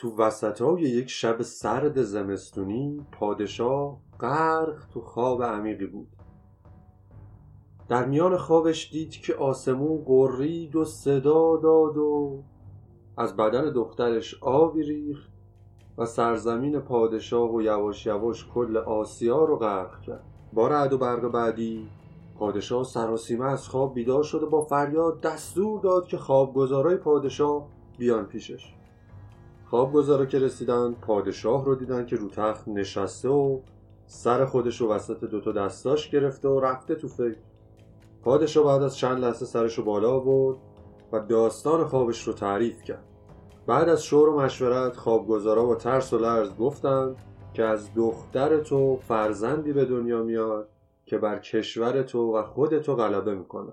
تو وسطای یک شب سرد زمستونی پادشاه غرق تو خواب عمیقی بود. در میان خوابش دید که آسمون قرید و صدا داد و از بدن دخترش آبی ریخت و سرزمین پادشاه و یواش یواش کل آسیا رو غرق کرد. با رعد و برق بعدی پادشاه سراسیمه از خواب بیدار شده با فریاد دستور داد که خوابگزارای پادشاه بیان پیشش. خوابگزارا که رسیدن پادشاه رو دیدن که رو تخت نشسته و سر خودش رو وسط دوتا دستاش گرفته و رفته تو فکر. پادشاه بعد از چند لحظه سرش رو بالا آورد و داستان خوابش رو تعریف کرد. بعد از شور و مشورت خوابگزارا با ترس و لرز گفتند که از دختر تو فرزندی به دنیا میاد که بر کشور تو و خود تو غلبه می‌کنه.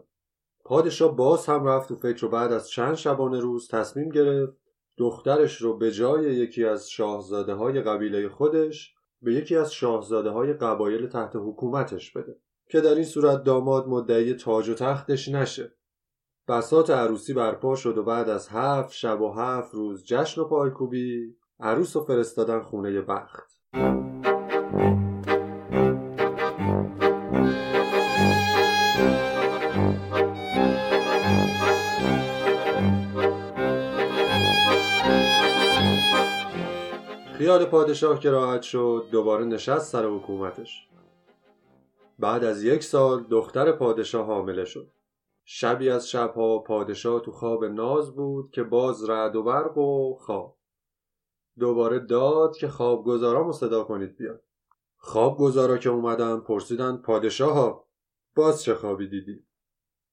پادشاه باز هم رفت تو فکر و بعد از چند شبانه روز تصمیم گرفت دخترش رو به جای یکی از شاهزاده های قبیله خودش به یکی از شاهزاده های قبایل تحت حکومتش بده که در این صورت داماد مدعی تاج و تختش نشه. بسات عروسی برپا شد و بعد از هفت شب و هفت روز جشن و پایکوبی عروس و فرستادن خونه بخت. خیال پادشاه که راحت شد دوباره نشست سر حکومتش. بعد از یک سال دختر پادشاه حامله شد. شبی از شبها پادشاه تو خواب ناز بود که باز رعد و برق و خواب. دوباره داد که خوابگزارامو صدا کنید بیاد. خوابگزارا که اومدن پرسیدن پادشاه ها باز چه خوابی دیدی؟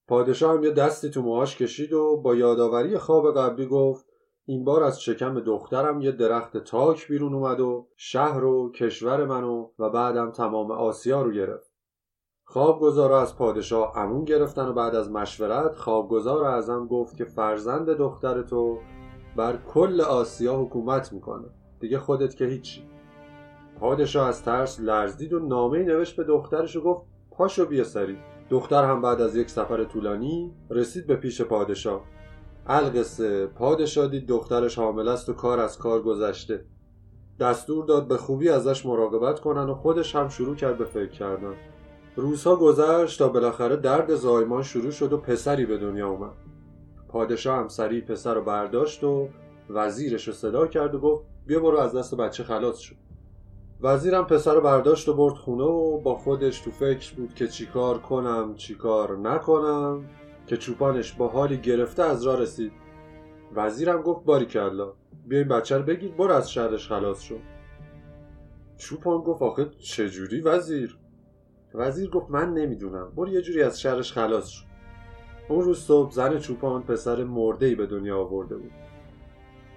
پادشاه هم یه دستی تو موهاش کشید و با یادآوری خواب قبلی گفت این بار از شکم دخترم یه درخت تاک بیرون اومد و شهر و کشور منو و بعدم تمام آسیا رو گرفت. خوابگزارا از پادشاه امون گرفتن و بعد از مشورت خوابگزار اعظم گفت که فرزند دختر تو بر کل آسیا حکومت می‌کنه. دیگه خودت که هیچی. پادشاه از ترس لرزید و نامه نوشت به دخترش و گفت پاشو بیا سری. دختر هم بعد از یک سفر طولانی رسید به پیش پادشاه. القصه پادشاه دید دخترش حامل است و کار از کار گذشته. دستور داد به خوبی ازش مراقبت کنن و خودش هم شروع کرد به فکر کردن. روزها گذشت تا بالاخره درد زایمان شروع شد و پسری به دنیا اومد. پادشاه هم سریع پسر رو برداشت و وزیرش رو صدا کرد و گفت بیا برو از دست بچه خلاص شد وزیرم پسر رو برداشت و برد خونه و با خودش تو فکر بود که چیکار کنم چیکار نکنم. که چوپانش با حالی گرفته از راه رسید. وزیرم گفت باری کلا بیا این بچه رو بگیر برو از شهرش خلاص شد چوپان گفت آخه چجوری وزیر؟ وزیر گفت من نمی‌دونم برو یه جوری از شهرش خلاص شد اون روز صبح زن چوپان پسر مرده ای به دنیا آورده بود.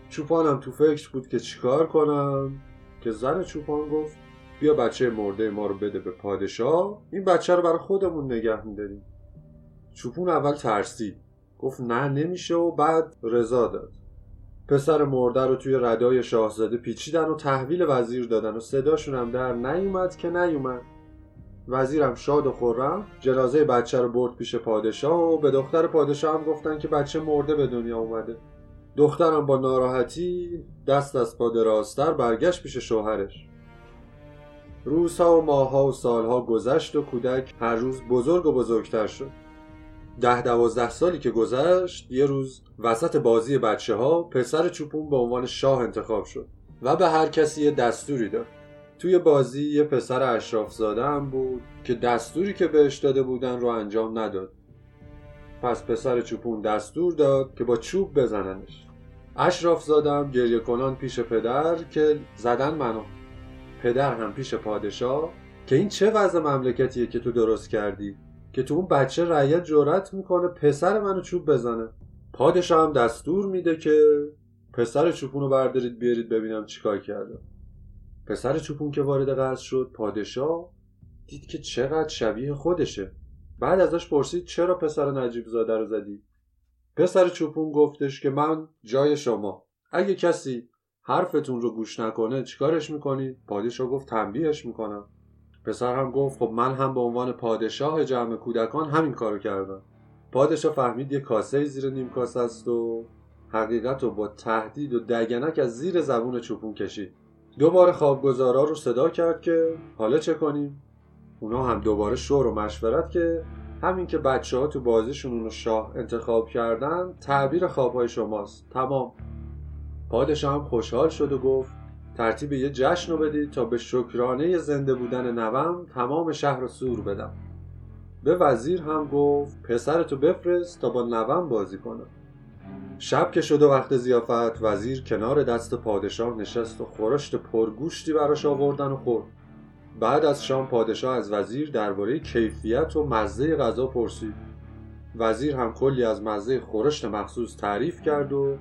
چوپانم تو فکر بود که چیکار کنم که زن چوپان گفت بیا بچه مرده ما رو بده به پادشاه این بچه رو برای خودمون نگه میداریم. چوپون اول ترسید گفت نه نمیشه و بعد رضا داد. پسر مرده رو توی ردای شاهزاده پیچیدن و تحویل وزیر دادن و صداشون هم در نیومد که نیومد. وزیرم شاد و خورم جنازه بچه رو برد پیش پادشاه و به دختر پادشاه هم گفتن که بچه مرده به دنیا اومده. دخترم با ناراحتی دست از پا دراستر برگشت پیش شوهرش. روزها و ماهها و سالها گذشت و کودک هر روز بزرگ و بزرگتر شد. ده دوازده سالی که گذشت یه روز وسط بازی بچه ها پسر چوپون به عنوان شاه انتخاب شد و به هر کسی یه دستوری داد. توی بازی یه پسر اشراف زاده هم بود که دستوری که بهش داده بودن رو انجام نداد. پس پسر چوپون دستور داد که با چوب بزننش. اشراف زادم گریه کنان پیش پدر که زدن منو. پدر هم پیش پادشاه که این چه وضع مملکتیه که تو درست کردی؟ که تو اون بچه رعیت جرأت می‌کنه پسر منو چوب بزنه. پادشاه هم دستور میده که پسر چوپون رو بردارید بیارید ببینم چیکار کرده. پسر چوپون که وارد قصر شد پادشاه دید که چقدر شبیه خودشه. بعد ازش پرسید چرا پسر نجیب زاده رو زدی؟ پسر چوپون گفتش که من جای شما. اگه کسی حرفتون رو گوش نکنه چیکارش می‌کنید پادشاه گفت تنبیهش می‌کنم. پسر هم گفت خب من هم به عنوان پادشاه جمع کودکان همین کارو کردم. پادشاه فهمید یه کاسه زیر نیم کاسه است و حقیقت رو با تهدید و دگنک از زیر زبون چوپون کشید. دوباره خوابگزارا رو صدا کرد که حالا چه کنیم؟ اونا هم دوباره شور و مشورت که همین که بچه ها تو بازیشون اونو شاه انتخاب کردن تعبیر خوابهای شماست. تمام. پادشاه هم خوشحال شد و گفت ترتیب یه جشن رو بدید تا به شکرانه زنده بودن نوم تمام شهر رو سور بدم. به وزیر هم گفت پسرتو بفرست تا با نوم بازی کنه شب که شد و وقت زیافت وزیر کنار دست پادشاه نشست و خورشت پرگوشتی براش آوردن و خورد. بعد از شام پادشاه از وزیر درباره کیفیت و مزه غذا پرسید. وزیر هم کلی از مزه خورشت مخصوص تعریف کرد و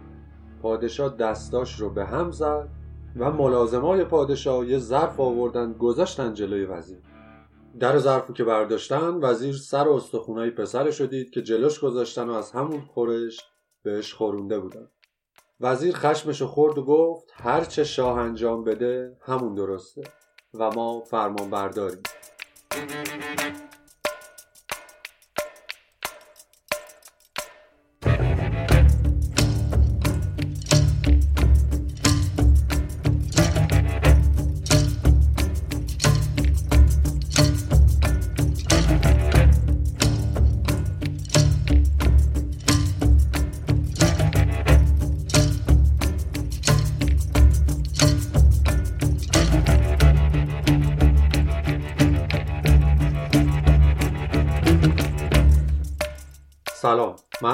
پادشاه دستاش رو به هم زد و ملازمای پادشاه یه ظرف آوردن گذاشتن جلوی وزیر. در ظرفو که برداشتن وزیر سر و استخونای پسرش دید که جلوش گذاشتن و از همون خورشت بهش خورونده بودن. وزیر خشمشو خورد و گفت هرچه شاه انجام بده همون درسته و ما فرمان برداریم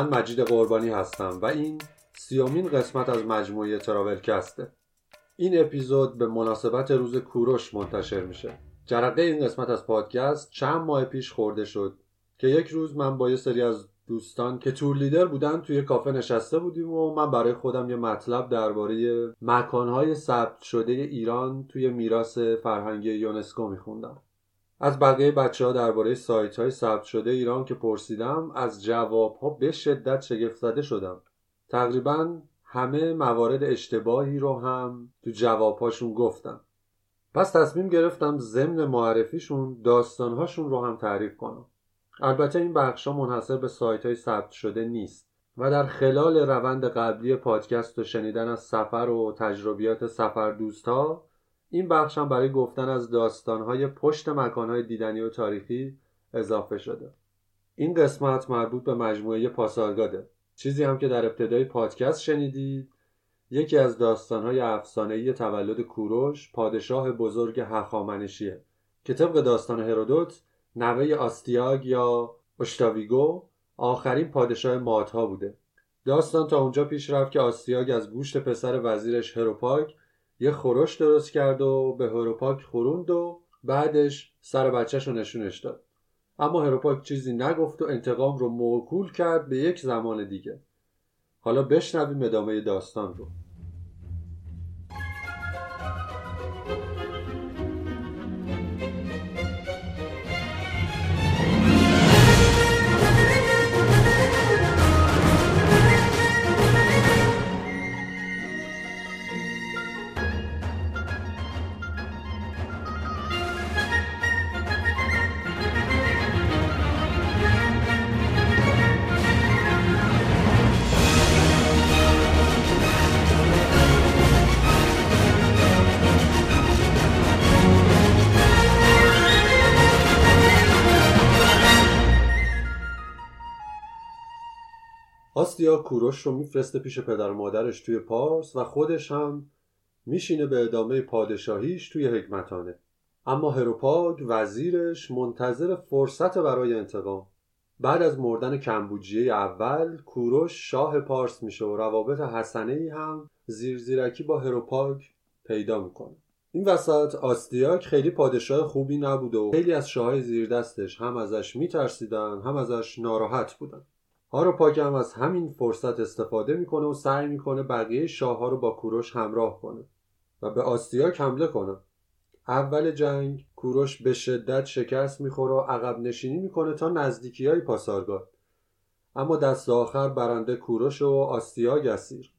من مجید قربانی هستم و این سیومین قسمت از مجموعه تراولکسته. این اپیزود به مناسبت روز کوروش منتشر میشه. جرقه این قسمت از پادکست چند ماه پیش خورده شد که یک روز من با یه سری از دوستان که تور لیدر بودن توی کافه نشسته بودیم و من برای خودم یه مطلب درباره مکانهای ثبت شده ایران توی میراث فرهنگی یونسکو میخوندم. از بقیه بچه ها درباره سایت های ثبت شده ایران که پرسیدم از جواب ها به شدت شگفت زده شدم. تقریبا همه موارد اشتباهی رو هم تو جوابهاشون گفتم. پس تصمیم گرفتم ضمن معرفیشون داستانهاشون رو هم تعریف کنم. البته این بخش ها منحصر به سایت های ثبت شده نیست و در خلال روند قبلی پادکست و شنیدن از سفر و تجربیات سفر دوست ها این بخش هم برای گفتن از داستانهای پشت مکانهای دیدنی و تاریخی اضافه شده. این قسمت مربوط به مجموعه پاسارگاده. چیزی هم که در ابتدای پادکست شنیدید یکی از داستانهای افسانه‌ای تولد کوروش پادشاه بزرگ هخامنشیه که طبق داستان هرودوت نوه آستیاگ یا اشتاویگو آخرین پادشاه مادها بوده. داستان تا اونجا پیش رفت که آستیاگ از گوشت پسر وزیرش هروپاک یه خورش درست کرد و به هروپاک خوروند و بعدش سر بچهش رو نشونش داد. اما هروپاک چیزی نگفت و انتقام رو موکول کرد به یک زمان دیگه. حالا بشنویم ادامه داستان رو. آستیا کوروش رو میفرسته پیش پدر و مادرش توی پارس و خودش هم میشینه به ادامه پادشاهیش توی حکمتانه. اما هروپاگ وزیرش منتظر فرصت برای انتقام. بعد از مردن کمبوجیه اول کوروش شاه پارس میشه و روابط حسنه ای هم زیر زیرکی با هروپاگ پیدا می‌کنه. این وسط آستیاک خیلی پادشاه خوبی نبوده و خیلی از شاههای زیر دستش هم ازش میترسیدن هم ازش ناراحت بودن. هاروپاک هم از همین فرصت استفاده می‌کنه و سعی می‌کنه بقیه شاه رو با کوروش همراه کنه و به آستیاک حمله کنه. اول جنگ کوروش به شدت شکست می‌خوره و عقب نشینی می‌کنه تا نزدیکی های پاسارگاد. اما دست آخر برنده کوروش و آستیاگ اسیر.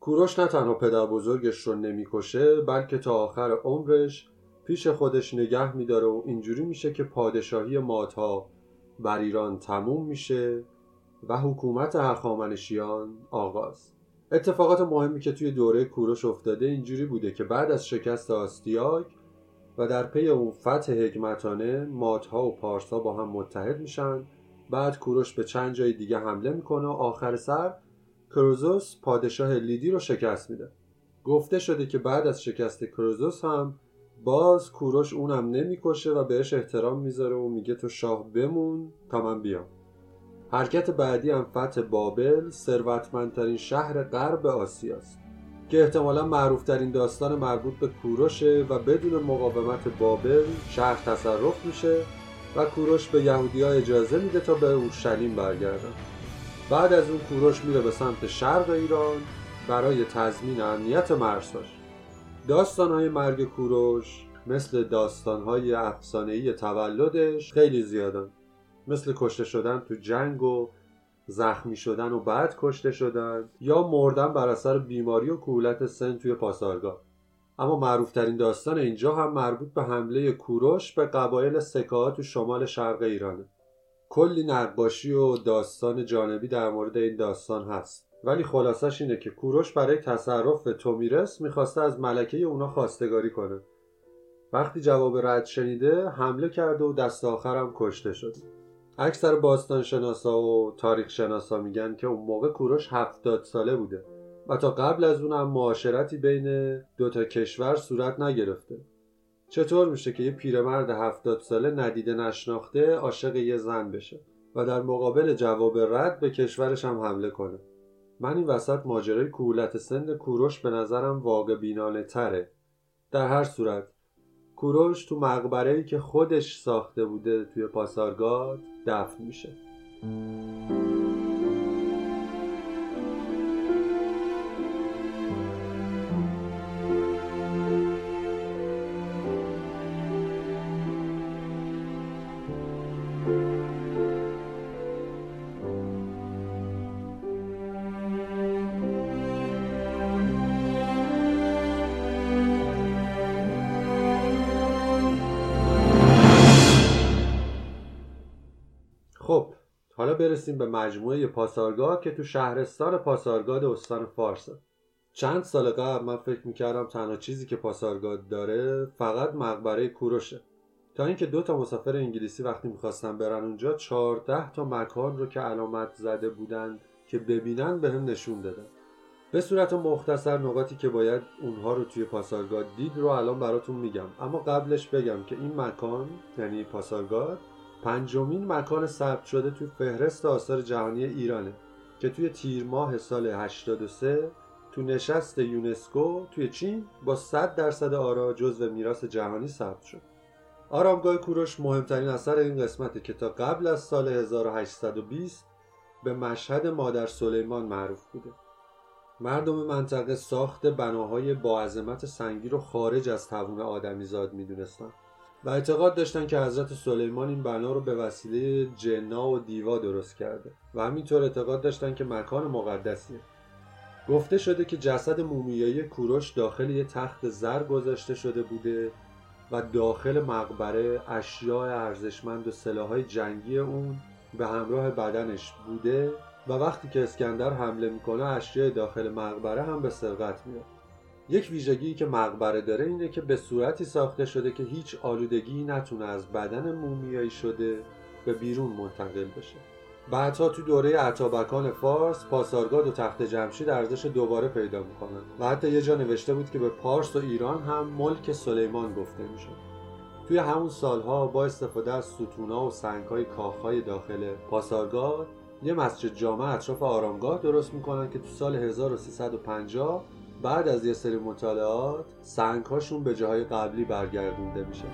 کوروش نه تنها پدر بزرگش رو نمی‌کشه بلکه تا آخر عمرش پیش خودش نگه میداره و اینجوری میشه که پادشاهی مادها بر ایران تموم میشه. و حکومت هخامنشیان آغاز. اتفاقات مهمی که توی دوره کوروش افتاده اینجوری بوده که بعد از شکست آستیاک و در پی اون فتح حکمتانه ماتها و پارسا با هم متحد میشن. بعد کوروش به چند جای دیگه حمله می‌کنه و آخر سر کروزوس پادشاه لیدی رو شکست میده. گفته شده که بعد از شکست کروزوس هم باز کوروش اونم نمی‌کشه و بهش احترام می‌ذاره و میگه تو شاه بمون تا من بیام. حرکت بعدی هم فتح بابل ثروتمندترین شهر غرب آسیاست که احتمالا معروفترین داستان مربوط به کوروشه و بدون مقاومت بابل شهر تصرف میشه و کوروش به یهودی ها اجازه میده تا به اورشلیم برگردن. بعد از اون کوروش میره به سمت شرق ایران برای تضمین امنیت مرزهاش. داستانهای مرگ کوروش مثل داستانهای افسانه‌ای تولدش خیلی زیادن. مثل کشته شدن تو جنگ و زخمی شدن و بعد کشته شدن یا مردن بر اثر بیماری و کولت سن توی پاسارگاه. اما معروفترین داستان اینجا هم مربوط به حمله کوروش به قبایل سکاها تو شمال شرق ایرانه. کلی نقاشی و داستان جانبی در مورد این داستان هست. ولی خلاصش اینه که کوروش برای تصرف به تومیرس می‌خواسته از ملکه اونا خواستگاری کنه. وقتی جواب رد شنیده حمله کرده و دست آخرم کشته شد. اکثر باستان شناسا و تاریخ شناسا میگن که اون موقع کوروش هفتاد ساله بوده و تا قبل از اونم معاشرتی بین دوتا کشور صورت نگرفته. چطور میشه که یه پیرمرد هفتاد ساله ندیده نشناخته عاشق یه زن بشه و در مقابل جواب رد به کشورش هم حمله کنه؟ من این وسط ماجرای کولت سن کوروش به نظرم واقع بینانه تره. در هر صورت کوروش تو مقبره که خودش ساخته بوده توی پاسارگاد دفن میشه. برسیم به مجموعه پاسارگاد که تو شهرستان پاسارگاد استان فارسه چند سال قبل من فکر می‌کردم تنها چیزی که پاسارگاد داره فقط مقبره کوروشه. تا اینکه دو تا مسافر انگلیسی وقتی می‌خواستن برن اونجا چهارده تا مکان رو که علامت زده بودن که ببینن به هم نشون دادن. به صورت مختصر نقاطی که باید اونها رو توی پاسارگاد دید رو الان براتون میگم. اما قبلش بگم که این مکان یعنی پاسارگاد پنجمین مکان ثبت شده توی فهرست آثار جهانی ایرانه که توی تیر ماه سال 83 تو نشست یونسکو توی چین با 100 درصد آرا جزو میراث جهانی ثبت شد. آرامگاه کوروش مهمترین اثر این قسمته که تا قبل از سال 1820 به مشهد مادر سلیمان معروف بوده. مردم منطقه ساخت بناهای با عظمت سنگی رو خارج از توان آدمیزاد می‌دونستن. و اعتقاد داشتن که حضرت سلیمان این بنا رو به وسیله جنا و دیوا درست کرده و همینطور اعتقاد داشتن که مکان مقدسیه. گفته شده که جسد مومیایی کوروش داخل یه تخت زر گذاشته شده بوده و داخل مقبره اشیاء ارزشمند و سلاحهای جنگی اون به همراه بدنش بوده و وقتی که اسکندر حمله می‌کنه اشیاء داخل مقبره هم به سرقت میاد یک ویژگی که مقبره داره اینه که به صورتی ساخته شده که هیچ آلودگی نتونه از بدن مومیایی شده به بیرون منتقل بشه. بعدها تو دوره عطابکان فارس پاسارگاد و تخت جمشید ارزش دوباره پیدا می‌کنن و حتی یه جا نوشته بود که به پارس و ایران هم ملک سلیمان گفته میشه توی همون سالها با استفاده از ستونا و سنگهای کاخهای داخل پاسارگاد یه مسجد جامع اطراف آرامگاه درست می‌کنن که تو سال 1350 بعد از یه سری مطالعات سنگهاشون به جاهای قبلی برگردونده میشه.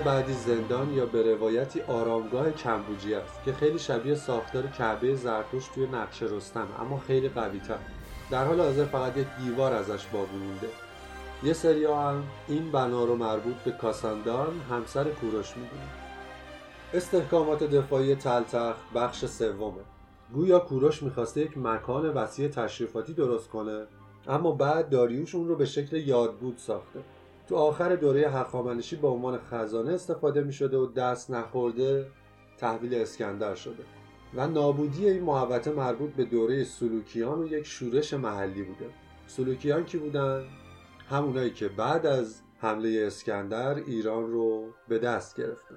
بعدی زندان یا به روایتی آرامگاه کمبوجی است که خیلی شبیه ساختار کعبه زرتوش توی نقش رستم اما خیلی قوی تر در حال حاضر فقط یک دیوار ازش باقی مونده. یه سری هم این بنا رو مربوط به کاساندان همسر کوروش می‌دونن. استحکامات دفاعی تلتخت بخش سومه. گویا کوروش می‌خواسته یک مکان وسیع تشریفاتی درست کنه اما بعد داریوش اون رو به شکل یادبود ساخته. تو آخر دوره هخامنشی به عنوان خزانه استفاده می شده و دست نخورده تحویل اسکندر شده. و نابودی این محوطه مربوط به دوره سلوکیان و یک شورش محلی بوده. سلوکیان کی بودن؟ همونایی که بعد از حمله اسکندر ایران رو به دست گرفتن.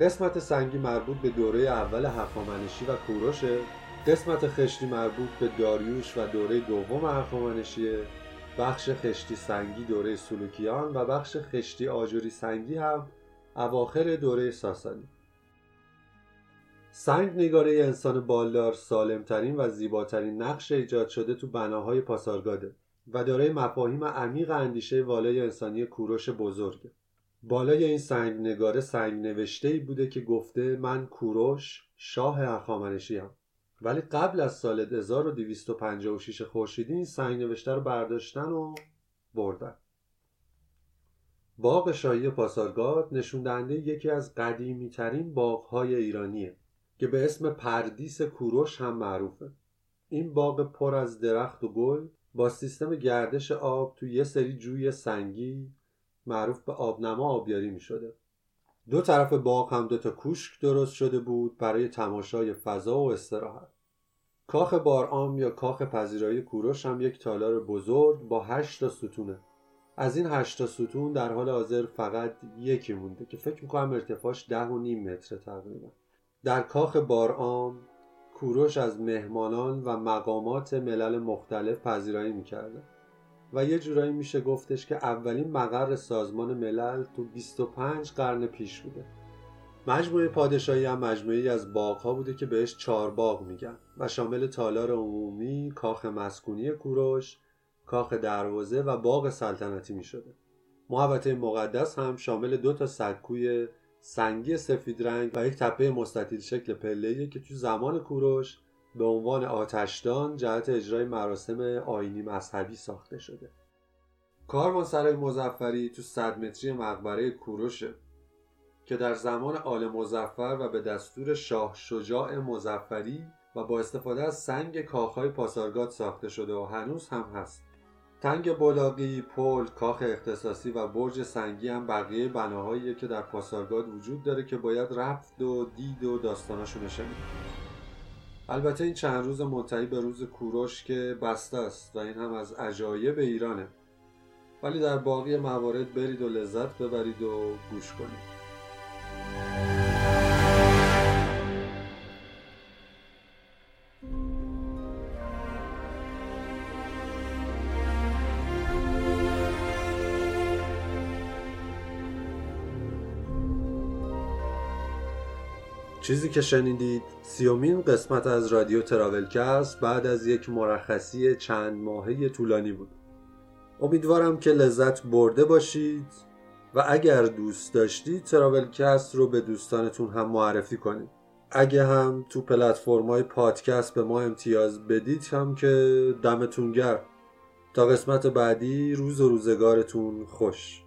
قسمت سنگی مربوط به دوره اول هخامنشی و کوروشه. قسمت خشتی مربوط به داریوش و دوره دوم هخامنشیه بخش خشتی سنگی دوره سلوکیان و بخش خشتی آجوری سنگی هم اواخر دوره ساسانی. سنگ نگاره انسان بالدار سالمترین و زیباترین نقش ایجاد شده تو بناهای پاسارگاده و دارای مفاهیم عمیق اندیشه والای انسانی کوروش بزرگه. بالای این سنگ نگاره سنگ نوشته بوده که گفته من کوروش شاه هخامنشی هم ولی قبل از سال 1256 خورشیدی این سنگ نوشته رو برداشتن و بردن. باغ شاهی پاسارگاد نشون دهنده یکی از قدیمی ترین باغهای ایرانیه که به اسم پردیس کوروش هم معروفه. این باغ پر از درخت و گل با سیستم گردش آب تو یه سری جوی سنگی معروف به آبنما آبیاری می شده دو طرف باغ هم دو تا کوشک درست شده بود برای تماشای فضا و استراحت. کاخ بارآم یا کاخ پذیرایی کوروش هم یک تالار بزرگ با هشت تا ستونه. از این هشت تا ستون در حال حاضر فقط یکی مونده که فکر می‌کنم ارتفاعش ده و نیم متر تقریبا. در کاخ بارآم کوروش از مهمانان و مقامات ملل مختلف پذیرایی می‌کرده. و یه جورایی میشه گفتش که اولین مقر سازمان ملل تو 25 قرن پیش بوده مجموعه پادشاهی هم مجموعی از باغها بوده که بهش چهار باغ میگن و شامل تالار عمومی، کاخ مسکونی کوروش، کاخ دروازه و باغ سلطنتی می‌شده. محوطه مقدس هم شامل دو تا سکوی سنگی سفید رنگ و یک تپه مستطیل شکل پله که تو زمان کوروش به عنوان آتشدان جهت اجرای مراسم آینی مذهبی ساخته شده. کاروانسرای مزفری تو صد متری مقبره کوروشه که در زمان آل مزفر و به دستور شاه شجاع مزفری و با استفاده از سنگ کاخهای پاسارگاد ساخته شده و هنوز هم هست تنگ بلاقی، پل، کاخ اختصاصی و برج سنگی هم بقیه بناهایی که در پاسارگاد وجود داره که باید رفت و دید و داستاناشو شنید البته این چند روز منتهی به روز کوروش که بسته است و این هم از عجایب ایرانه. ولی در باقی موارد برید و لذت ببرید و گوش کنید. چیزی که شنیدید سیومین قسمت از رادیو تراولکست بعد از یک مرخصی چند ماهه طولانی بود. امیدوارم که لذت برده باشید و اگر دوست داشتید تراولکست رو به دوستانتون هم معرفی کنید. اگه هم تو پلتفرم‌های پادکست به ما امتیاز بدید هم که دمتون گرم. تا قسمت بعدی روز و روزگارتون خوش.